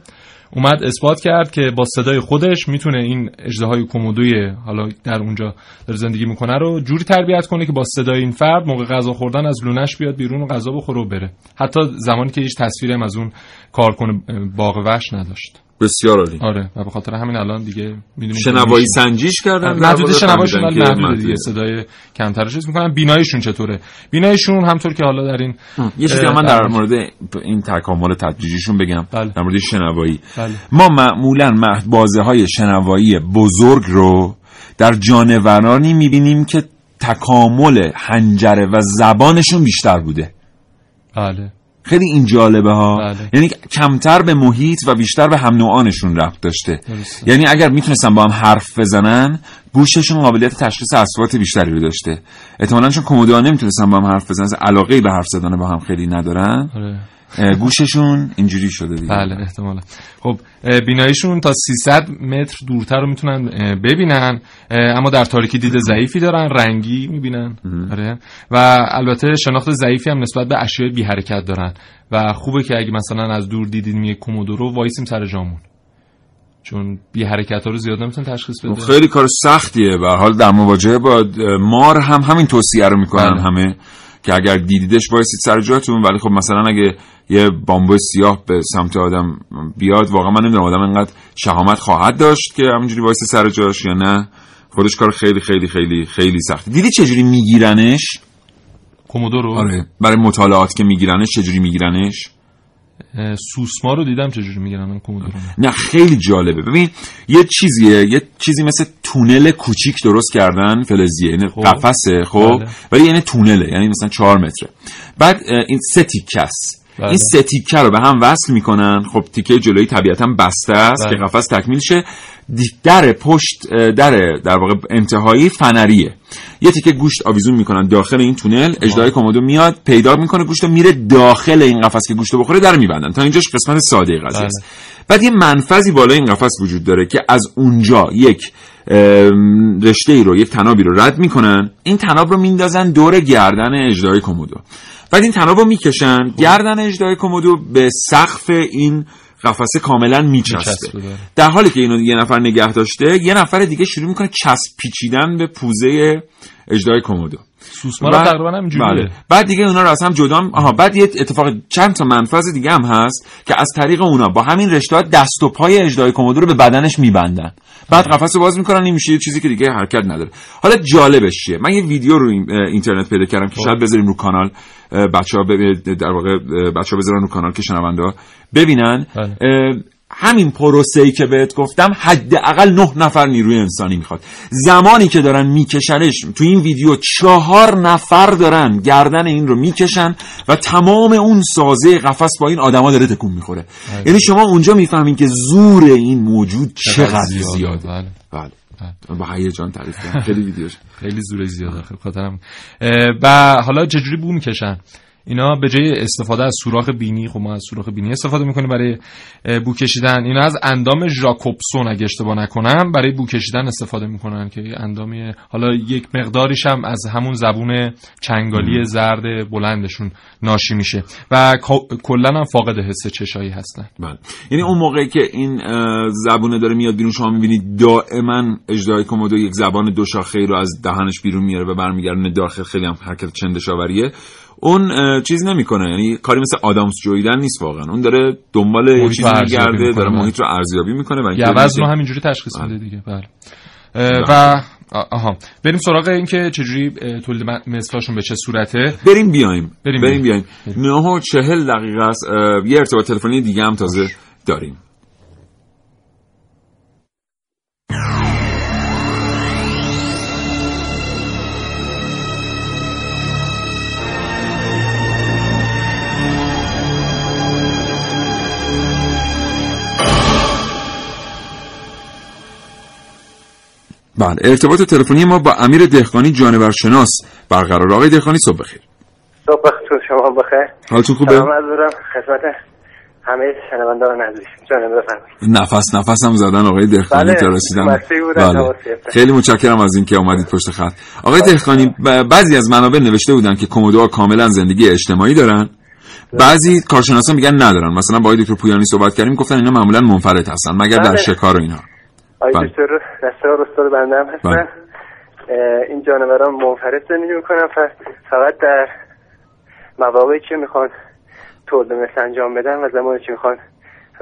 اومد اثبات کرد که با صدای خودش می‌تونه این های کومودوی حالا در اونجا در زندگی می‌کنه رو جوری تربیت کنه که با صدای این فرد موقع غذا خوردن از لونش بیاد بیرون و غذا بخوره و بره. حتی زمانی که هیچ تصویری از اون کارکن باغ وحش نداشت. بسیار عالی. آره و به خاطر همین الان دیگه می‌دونیم شنوایی سنجیش کردن محدود شنواییشون ولی محدود دیگه صدای کمترش. چیز می‌کنن بیناییشون چطوره؟ بیناییشون همطور که حالا در این یه چیزی من در مورد این تکامل تدریجیشون بگم بله. در مورد شنوایی. بله. ما معمولا بازه های شنوایی بزرگ رو در جانورانی می‌بینیم که تکامل حنجره و زبانشون بیشتر بوده. بله. خیلی این جالبه ها بله. یعنی کمتر به محیط و بیشتر به هم نوعانشون ربط داشته درسته. یعنی اگر می‌تونستن با هم حرف بزنن گوششون قابلیت تشخیص اصوات بیشتری رو داشته احتمالاً چون کومودوها نمی‌تونستن با هم حرف بزنن علاقه به حرف زدن با هم خیلی ندارن آره. گوششون اینجوری شده دیگه. بله احتمالا. خب بیناییشون تا 300 متر دورتر رو می‌تونن ببینن اما در تاریکی دید ضعیفی دارن رنگی می‌بینن. آره. و البته شناخت ضعیفی هم نسبت به اشیاء بی حرکت دارن. و خوبه که اگه مثلا از دور دیدیم یک کومودو رو وایسیم سر جامون. چون بی حرکت ها رو زیاد نمی‌تونه تشخیص بده خیلی کار سختیه به هر حال در مواجهه با مار هم همین توصیه رو می‌کنن بله. همه که اگر دیدیدش وایسید سر جاتون. ولی خب مثلا اگه یه مامبا سیاه به سمت آدم بیاد. واقعا من نمی‌دونم آدم اینقدر شهامت خواهد داشت که همینجوری وایس سر جاش یا نه. خودش کار خیلی خیلی خیلی خیلی سخت. دیدی چجوری میگیرنش؟ کومودورو. آره. برای مطالعات که میگیرنش چجوری میگیرنش؟ سوسما رو دیدم چجوری می‌گیرن کومودورو. نه خیلی جالبه. ببین یه چیزیه یه چیزی مثل تونل کوچیک درست کردن فلزیه. یعنی قفسه خب؟ بله. ولی یعنی تونله یعنی مثلا چهار متره. بعد این سه تیکه است بله. این سه تیکه رو به هم وصل می‌کنن. خب تیکه جلویی طبیعتا بسته است بله. که قفس تکمیل شه. در پشت در در واقع انتهایی فنریه. یه تیکه گوشت آویزون می‌کنن داخل این تونل. اجدای کومودو میاد پیدا می‌کنه گوشت میره داخل این قفس که گوشت رو بخوره در میبندن. تا اینجاش قسمت ساده قضیه بله. است بعد یه منفذی بالای این قفس وجود داره که از اونجا یک رشته ای رو یک تنابی رو رد می‌کنن. این تناب رو میندازن دور گردن اجدای کومودو بعد این تناب رو می‌کشن گردن اجدای کومودو به سقف این قفسه کاملا میچسبه. در حالی که اینو یه نفر نگه داشته یه نفر دیگه شروع می‌کنه چسب پیچیدن به پوزه اجدای کومودو سوسما رو بعد- تقریبا همینجوریه. بله. بعد دیگه اونا رو از هم جدا آها بعد یه اتفاق چند تا منفذ دیگه هم هست که از طریق اونا با همین رشته دست و پای اجدای کومودو رو به بدنش میبندن. بعد قفس رو باز می‌کنن این میشه یه چیزی که دیگه حرکت نداره. حالا جالبش چیه؟ من یه ویدیو رو این- اینترنت پیدا کردم که شاید بذاریم رو کانال. بچه‌ها در واقع بچه‌ها بذارن رو کانال که شنونده ها ببینن. بله. همین پروسه ای که بهت گفتم حداقل نه نفر نیروی انسانی می‌خواد. زمانی که دارن میکشنش تو این ویدیو چهار نفر دارن گردن این رو می‌کشن و تمام اون سازه قفس با این آدما داره تکون می‌خوره. یعنی شما اونجا می‌فهمین که زور این موجود چقدر زیاده. بله. بله. با هیجان تعریف کردم خیلی ویدیوش. خیلی زور زیاده. خیلی خاطرم. و حالا چجوری بو می‌کشن اینا به جای استفاده از سوراخ بینی خب ما از سوراخ بینی استفاده می‌کنیم برای بو کشیدن. اینا از اندام ژاکوبسون اگه اشتباه نکنم برای بو کشیدن استفاده می‌کنن که اندامی حالا یک مقداریش هم از همون زبون چنگالی زرد بلندشون ناشی میشه. و کلا هم فاقد حس چشایی هستن. بله. یعنی اون موقعی که این زبونه داره میاد بیرون شما می‌بینید دائما اجدای کومودو یک زبان دو شاخه ای رو از دهنش بیرون میاره و برمیگردونه داخل. خیلی هم حرکت چندشاوریه. اون چیز نمی‌کنه. یعنی کاری مثل آدامس جویدن نیست واقعا. اون داره دنبال یه چیزی میگرده داره بله. محیط رو ارزیابی می‌کنه و وزن رو همینجوری تشخیص بله. میده دیگه. بله. اه، و آها. بریم سراغ این که چجوری تولید مثلاشون به چه صورته؟ بریم بیایم. بریم بیایم. بیایم. نه و چهل دقیقه است. یه ارتباط تلفنی دیگه هم تازه داریم. بله ارتباط تلفنی ما با امیر دهقانی جانورشناس. برقرار آقای دهقانی صبح بخیر. صبح بخیر شما بخیر. حالتون خوبه؟ سلام دارم خدمت همه شنوندگان عزیز. جانم بفرمایید. نفس نفس هم زدن آقای دهقانی بله، تا رسیدن. بله. خیلی متشکرم از اینکه اومدید پشت خط. آقای دهقانی ب- بعضی از منابع نوشته بودن که کومودوها کاملا زندگی اجتماعی دارن. بعضی کارشناسان میگن ندارن. مثلا با آقای دکتر پویانی صحبت کردیم گفتن اینا معمولا منفرد هستن مگر در بله. شکار و اینها. آقای بله. دکتر نصار استاد بنده هم هستن. بله. این جانوران منفرد زندگی می‌کنن. فقط در مواقعی که می‌خوان تولد مثل انجام بدن و زمانی که می‌خوان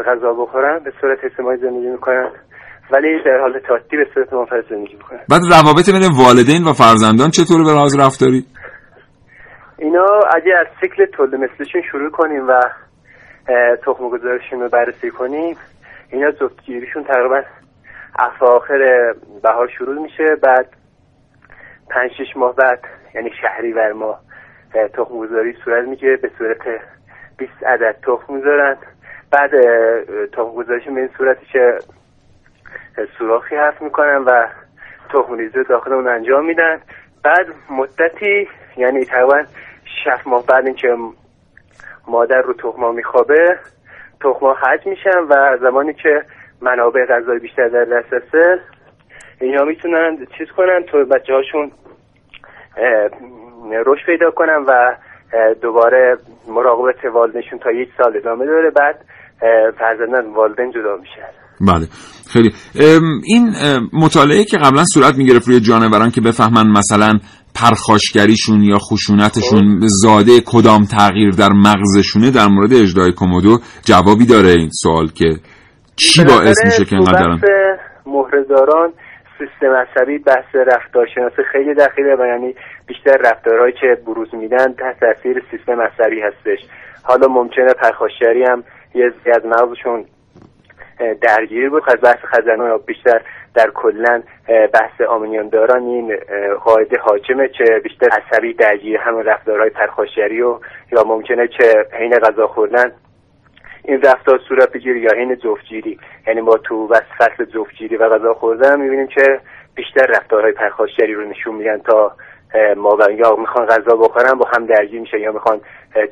غذا بخورن به صورت اجتماعی زندگی می‌کنن. ولی در حال تاتی به صورت منفرد زندگی می‌کنن. بعد روابط بین والدین و فرزندان چطوره به لحاظ رفتاری؟ اینا اگه از سیکل تولد مثلشون شروع کنیم و تخم گذارشون رو بررسی کنیم اینا جفتگیریشون تقریبا اواخر بهار شروع میشه بعد پنج شش ماه بعد یعنی شهریور ماه اه، تخم گذاری صورت می‌گیره به صورت 20 عدد تخم می‌ذارن. بعد تخم گذاریشون به این صورتی که سوراخی حرف می‌کنن و تخم ریزی داخل اون انجام میدن. بعد مدتی یعنی تقریبا شش ماه بعد اینکه مادر رو تخما میخوابه تخما حج میشن و زمانی که منابع غذایی بیشتر در دسترسه. اینا می‌تونن چیز کنن تو بچه هاشون رشد پیدا کنن و دوباره مراقبت والدینشون تا یک سال ادامه داره. بعد فرزندان والدین جدا میشن. بله. خیلی. این مطالعه که قبلا صورت می‌گرفت روی جانوران که بفهمن مثلا پرخاشگریشون یا خشونتشون زاده کدام تغییر در مغزشونه در مورد اجرای کومودو جوابی داره این سوال که چی باعث میشه که اینقدر مهرهداران سیستم عصبی بحث رفتارشناسی خیلی دخیله و یعنی بیشتر رفتارهایی که بروز میدن تحت تاثیر سیستم عصبی هستش. حالا ممکنه پرخاشگری هم یه از مغزشون درگیر بود. از بحث خزنان یا بیشتر در کلا بحث آمونیان داران این قاعده حاکمه که بیشتر عصبی درگیر همون رفتارهای پرخاشگری و یا ممکنه که حین غذا خوردن این رفتار صورت بگیره یا حین جفتگیری؟ یعنی ما تو بس فصل جفتگیری و غذا خوردن می‌بینیم که بیشتر رفتارهای پرخاشگری رو نشون میدن تا ما یا می‌خوان غذا بخورن با هم درگیر میشن یا می‌خوان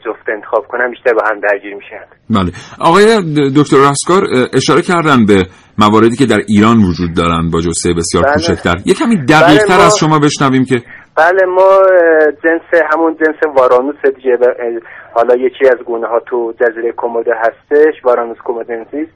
جفت انتخاب کنن بیشتر با هم درگیر میشن. بله. آقای دکتر رستگار اه، اشاره کردن به مواردی که در ایران وجود دارن با جثه بسیار بله. کوچکتر. یه کمی دقیق بله، ما- از شما بشنویم که بله ما جنس همون جنس وارانوس دیگه حالا یکی از گونه ها تو جزیره کوموده هستش وارانوس کومودنسیس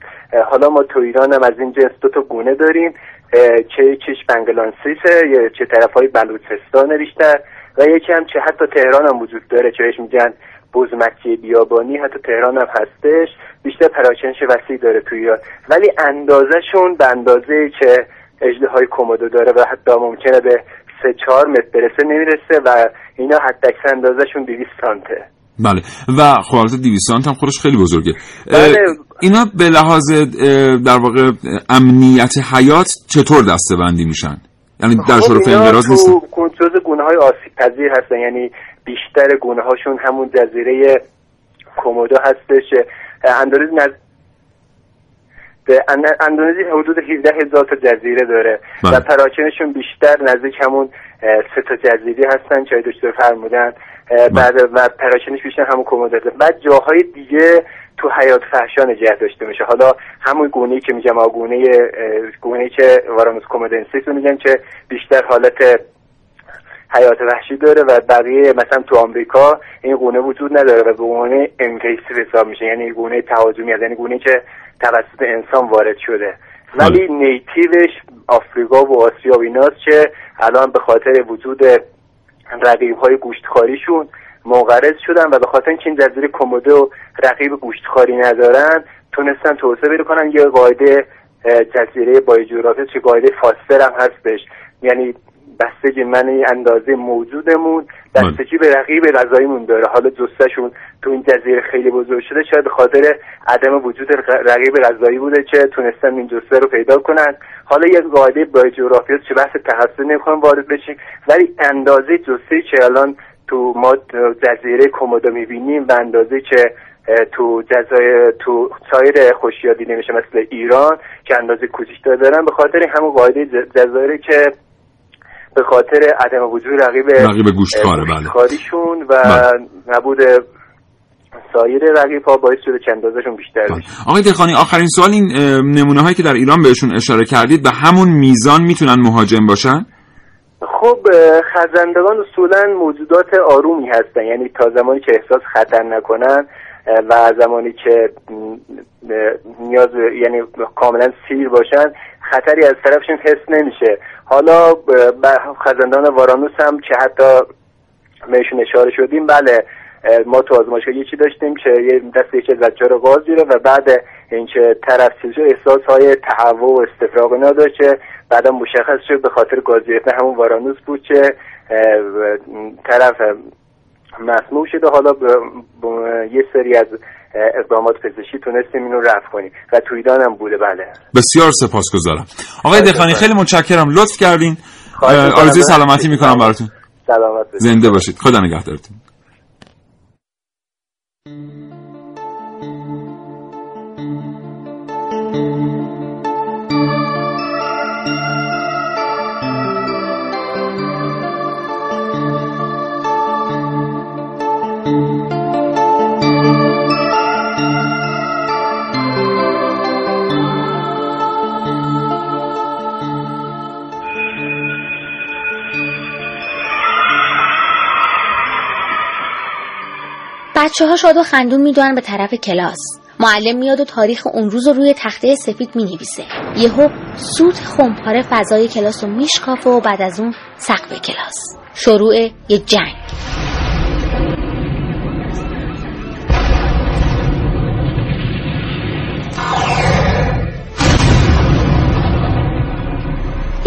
حالا ما تو ایران هم از این جنس دو تا گونه داریم. اه، که یکیش بنگلانسیسه یه چه طرف های بلوچستان بیشتر و یکی هم چه حتی تهران هم وجود داره که بهش میگن بزمکی بیابانی حتی تهران هم هستش. بیشتر پراکنش وسیع داره تو ایران. ولی اندازهشون به اندازه که اجده های کومودو داره و حتی ممکنه به سه چهار متر برسه نمی‌رسه و اینا حد اکثر اندازهشون 200 سانته. بله. و خب البته 200 سانت هم خودش خیلی بزرگه. بله. اینا به لحاظ در واقع امنیت حیات چطور دسته میشن؟ یعنی در شرف خب اینا انقراض نیستن؟ جزء گونه های آسیب پذیر هستن. یعنی بیشتر گونه هاشون همون جزیره کومودو هستش. اه، اندونزی نز... به اند- اندونزی حدود 17 هزار تا جزیره داره بله. و پراکنشون بیشتر نزدیک همون سه تا جزیره هستن که دکتر فرمودن. اه، بعد و پراکنش بیشتر همون کومودو بعد جاهای دیگه تو حیات فحشا نگه داشته میشه. حالا همون گونه که میگم گونه گونه که وارانوس کومودنسیس رو میگن که بیشتر حالت حیات وحشی داره و بقیه مثلا تو آمریکا این گونه وجود نداره و به گونه انویسیو حساب میشه. یعنی گونه تهاجمی یعنی گونه که توسط انسان وارد شده. ولی نیتیوش آفریقا و آسیا و ایناست که الان به خاطر وجود رقیب های گوشتخاریشون منقرض شدن و به خاطر اینکه این جزیره کومودو رقیب گوشتخاری ندارن تونستن توسعه پیدا کنن. یه قاعده جزیره بایوجغرافی که قاعده فاستر هم هستش. یعنی بستگی منی اندازه موجودمون. دستگی به رقیب غذاییمون داره. حالا جستشون تو این جزیره خیلی بزرگ شده شاید به خاطر عدم وجود رقیب غذایی بوده که تونستن این جسته رو پیدا کنن. حالا یک قاعده بیوجغرافی است که بحث تخصص نمی‌خوام وارد بشیم. ولی اندازه جسته که الان تو ما جزیره کومودو می‌بینیم و اندازه که تو جزایر تو سایر خوشیا دیده میشه مثل ایران که اندازه کوچیک‌تر دارن. به خاطر همون قاعده جزایری که به خاطر عدم وجود رقیب رقیب گوشتکاره، بله. و بله. نبود سایر رقیب ها باعث شده که اندازشون بیشتر بشه آقای دلخانی آخرین سوال این نمونه هایی که در ایران بهشون اشاره کردید به همون میزان می‌تونن مهاجم باشن خب خزندگان اصولا موجودات آرومی هستن یعنی تا زمانی که احساس خطر نکنن و زمانی که نیاز یعنی کاملا سیر باشن خطری از طرفشون حس نمیشه. حالا خزندان وارانوس هم که حتی بهشون اشاره شدیم بله ما تو آزمایشگاه یکی داشتیم که یه دست یکی زجار غاز گیره و بعد اینکه طرف چیز شد احساس های تهوع و استفراغ اینا داشت که بعدا مشخص شد به خاطر گاز گرفتن همون وارانوس بود که طرف مسموم شده. حالا به یه سری از اقدامات پزشکی تونستیم اینو رفع کنیم و تو ایران هم بوده بله. بسیار سپاسگزارم. آقای دلخانی خیلی متشکرم. لطف کردین. آرزوی سلامتی می‌کنم براتون. سلامت باشید. زنده باشید. خدا نگهدارتون. بچه ها شاد و خندون می‌دونن به طرف کلاس. معلم میاد و تاریخ اون روز رو روی تخته سفید می نویسه یهو سوت خمپاره فضای کلاس رو میشکافه و بعد از اون سقف کلاس. شروع یه جنگ.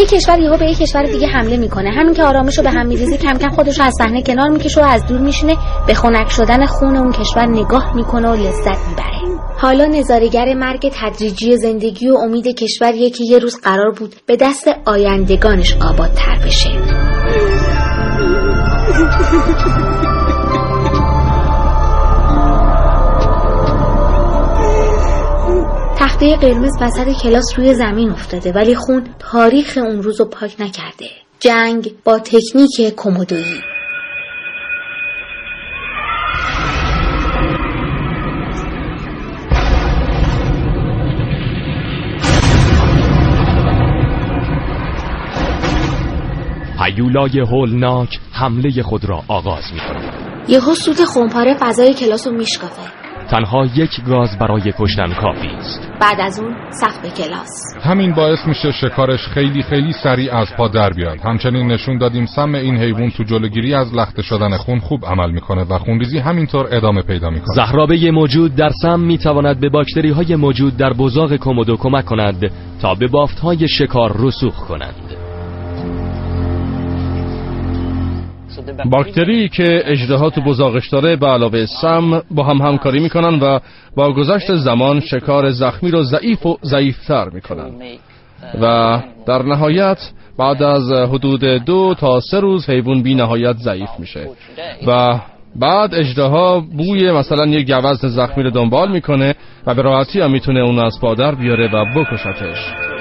یه کشور یهو به یه کشور دیگه حمله می‌کنه. همین که آرامش رو به هم میریزه کم کم خودش رو از صحنه کنار می‌کشه و از دور میشینه. به خنک شدن خون اون کشور نگاه می‌کنه و لذت می‌بره. حالا نظارگر مرگ تدریجی زندگی و امید کشوریه که یه روز قرار بود به دست آیندگانش آبادتر بشه. تخته قرمز وسط کلاس روی زمین افتاده ولی خون تاریخ اون روز رو پاک نکرده. جنگ با تکنیک کومودویی. هیولای هولناک حمله خود را آغاز می کند. یهو سوت خمپاره فضای کلاس رو میشکافه. تنها یک گاز برای کشتن کافی است. بعد از اون سقف کلاس همین باعث میشه شکارش خیلی خیلی سریع از پا در بیاد همچنین نشون دادیم سم این حیوان تو جلوگیری از لخته شدن خون خوب عمل می‌کنه و خونریزی همینطور ادامه پیدا می‌کنه زهرابه موجود در سم می تواند به باکتری های موجود در بزاق کومودو کمک کند تا به بافت های شکار رسوخ کنند. باکتری که اجدها تو بزاقش داره به علاوه سم با هم همکاری می‌کنن و با گذشت زمان شکار زخمی رو ضعیف و ضعیفتر می‌کنن. و در نهایت بعد از حدود دو تا سه روز حیوان بی نهایت ضعیف میشه. و بعد اجدها بوی مثلا یک گوزن زخمی رو دنبال می‌کنه و به راحتی هم می‌تونه اون از پادر بیاره و بکشتش.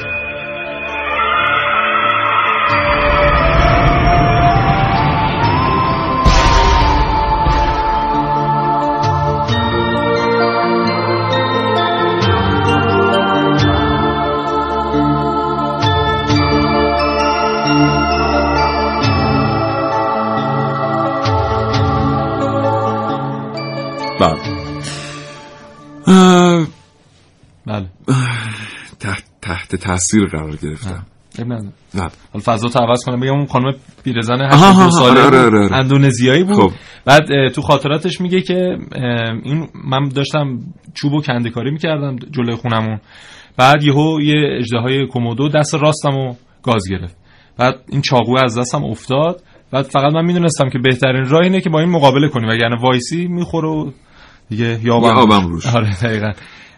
بله تحت, تحت تاثیر قرار گرفتم. بله. حالا فضا تو عوض کنم بگم اون خانم پیرزن آها، آها، 82 ساله آره، آره، آره. اندونزیایی بود خب. بعد تو خاطراتش میگه که این من داشتم چوب و کنده کاری می‌کردم جلوی خونمون بعد یهو یه اجدهای کومودو دست راستم و گاز گرفت بعد این چاقو از دستم افتاد بعد فقط من می‌دونستم که بهترین راه اینه که با این مقابله کنی وگرنه وایسی می‌خوره و دیگه یابم, یابم روش. آره دقیقا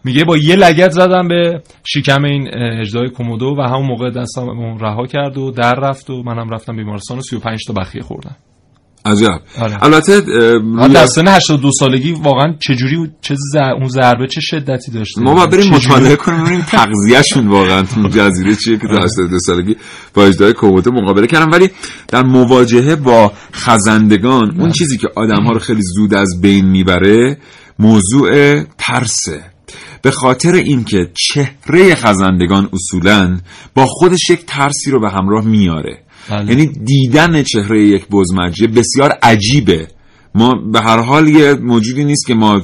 میگه با یه لگت زدم به شکم این اجدای کومودو و همون موقع دستم رها کرد و در رفت و منم رفتم بیمارستان و 35 تا بخیه خوردم. عجب. آره. البته سن 82 سالگی واقعا چجوری چه ز... اون ضربه چه شدتی داشته ما باید بریم؟ مطالعه کنیم ببینیم تغذیه‌شون واقعا جزیره چیه که در 82 سالگی با اجدای کومودو مقابله کردن. ولی در مواجهه با خزندگان اون چیزی که آدم‌ها رو خیلی زود از بین می‌بره موضوع ترسه. به خاطر اینکه چهره خزندگان اصولا با خودش یک ترسی رو به همراه میاره بله. یعنی دیدن چهره یک بزمجه بسیار عجیبه ما به هر حال یه موجودی نیست که ما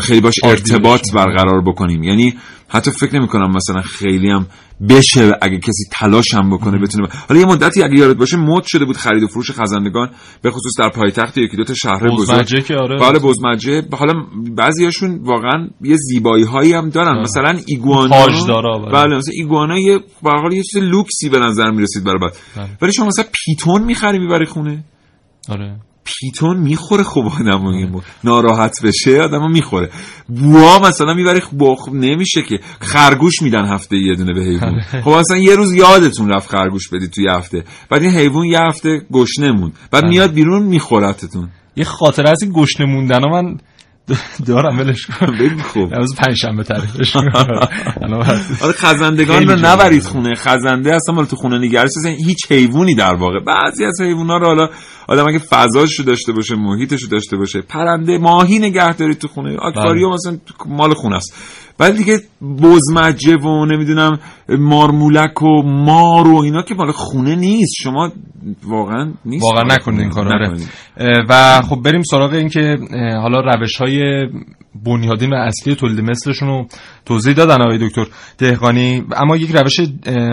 خیلی باش ارتباط برقرار بکنیم. یعنی حتی فکر نمی کنم مثلا خیلی هم بشه اگه کسی تلاش هم بکنه بتونه حالا یه مدتی اگه یادت باشه مد شده بود خرید و فروش خزندگان به خصوص در پایتخت یکی دو تا شهر بزرگ. که آره. بله بزمجه. حالا بعضیاشون واقعا یه زیبایی هایی هم دارن. مثلا ایگوانا بله. بله مثلا ایگوانا یه به یه چیز لوکسی به نظر می‌رسید برای بعد. بله. ولی شما مثلا پیتون می‌خری می‌بری خونه؟ آره. پیتون می‌خوره خب آدم یه موقع. ناراحت بشه آدم می‌خوره. بوا مثلا می‌بری خب خب نمیشه که خرگوش میدن هفته یه دونه به حیوان. خب مثلا یه روز یادتون رفت خرگوش بدید توی هفته. بعد این حیوان یه هفته گشنه موند بعد میاد بیرون میخورتتون یه خاطره از این گشنه موندن من دارم ولش کن. بگو خوب روز پنج شنبه تعریفش آره خزندگان رو. نبرید خونه. خزنده اصلا مال تو خونه نگرش اصلا هیچ حیوانی در واقع. بعضی از حیونا رو حالا آدم اگه فضاشو داشته باشه محیطشو داشته باشه پرنده ماهی نگه دارید تو خونه آکواریوم مثلا مال خونه است. بعد دیگه بزمجه و نمی‌دونم مارمولک و مار و اینا که مال خونه نیست. شما واقعا نیست. واقعا نکنید این خونه. کار آره. و خب بریم سراغ این که حالا روش های بنیادین و اصلی تولید مثلشون رو توضیح دادن آقای دکتر دهقانی. اما یک روش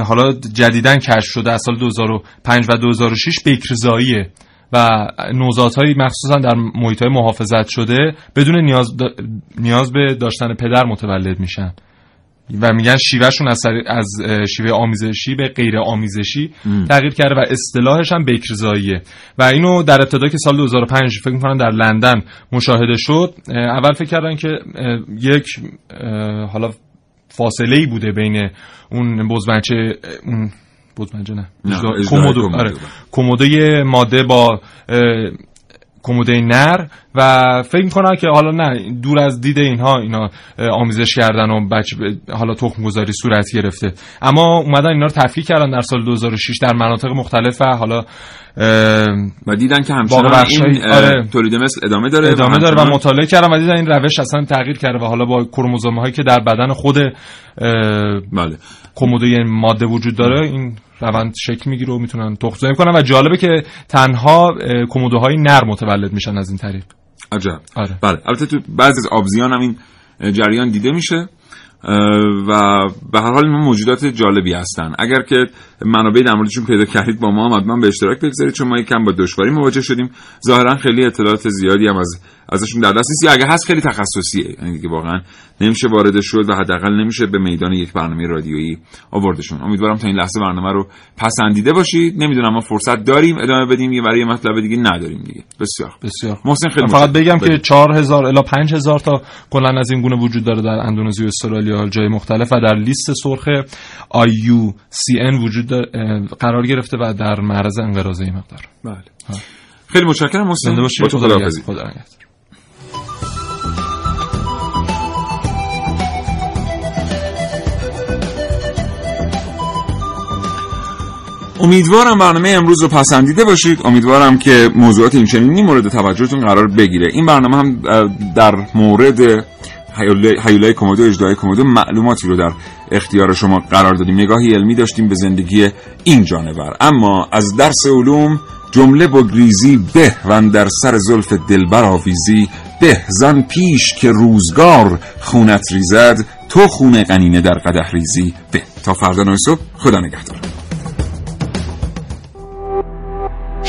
حالا جدیدن کشف شده از سال 2005 و 2006 بکرزاییه و نوزادهایی مخصوصا در محیط محافظت شده بدون نیاز, دا- نیاز به داشتن پدر متولد میشن و میگن شیوهشون از, سر- از شیوه آمیزشی به غیر آمیزشی م. تغییر کرده و اصطلاحش هم بکرزاییه و اینو در ابتدا که سال 2005 فکر می‌کنم در لندن مشاهده شد اول فکر کردن که یک حالا فاصله ای بوده بین اون بزمچه اون بزمچه نه کومودو کومودو. آره ماده با کموده نر و فکر می‌کنن که حالا نه دور از دید اینها اینا آمیزش کردن و بچه حالا تخم گذاری صورت گرفته اما اومدن اینا رو تفکیک کردن در سال 2006 در مناطق مختلف و حالا و دیدن که همچنان این آره. تولید مثل ادامه داره ادامه داره و مطالعه کردن و دیدن این روش اصلا تغییر کرده و حالا با کروموزوم هایی که در بدن خود بله کموده ماده وجود داره این روند شکل می‌گیره و می‌تونن تخم کنن. و جالبه که تنها کموده های نر متولد میشن از این طریق. عجب. آره. بله. البته تو بعضی از آبزیان هم این جریان دیده میشه. و به هر حال اینا موجودات جالبی هستن. اگر که منابع در موردشون پیدا کردید با ما هم حتما به اشتراک بگذارید. چون ما یکم با دشواری مواجه شدیم. ظاهرا خیلی اطلاعات زیادی هم از ازشون در دست نیست. یا اگه هست خیلی تخصصیه. یعنی دیگه واقعا نمیشه وارد شد و حداقل نمیشه به میدان یک برنامه رادیویی آوردشون. امیدوارم تا این لحظه برنامه رو پسندیده باشید. نمی‌دونم ما فرصت داریم ادامه بدیم. یه برای مطلب دیگه نداریم دیگه. بسیار. بسیار. محسن خیلی فقط. بگم که بگید. 4000 الی 5000 تا کلا از این گونه وجود داره در اندونزی و استرالیا جای مختلف و در لیست سرخ IUCN وجود قرار گرفته و در معرض انقراض این مقدار. بله. خیلی متشکرم محسن. با تو خدا امیدوارم برنامه امروز رو پسندیده باشید. امیدوارم که موضوعات این چنینی مورد توجهتون قرار بگیره. این برنامه هم در مورد هیولای کومودو اجدای کومودو معلوماتی رو در اختیار شما قرار دادیم. نگاهی علمی داشتیم به زندگی این جانور. اما از درس علوم جمله بگریزی به و در سر زلف دلبر آویزی به. زن پیش که روزگار خونت ریزد تو خونه قنینه در قدح ریزی به. تا فردا صبح خدا نگهدار.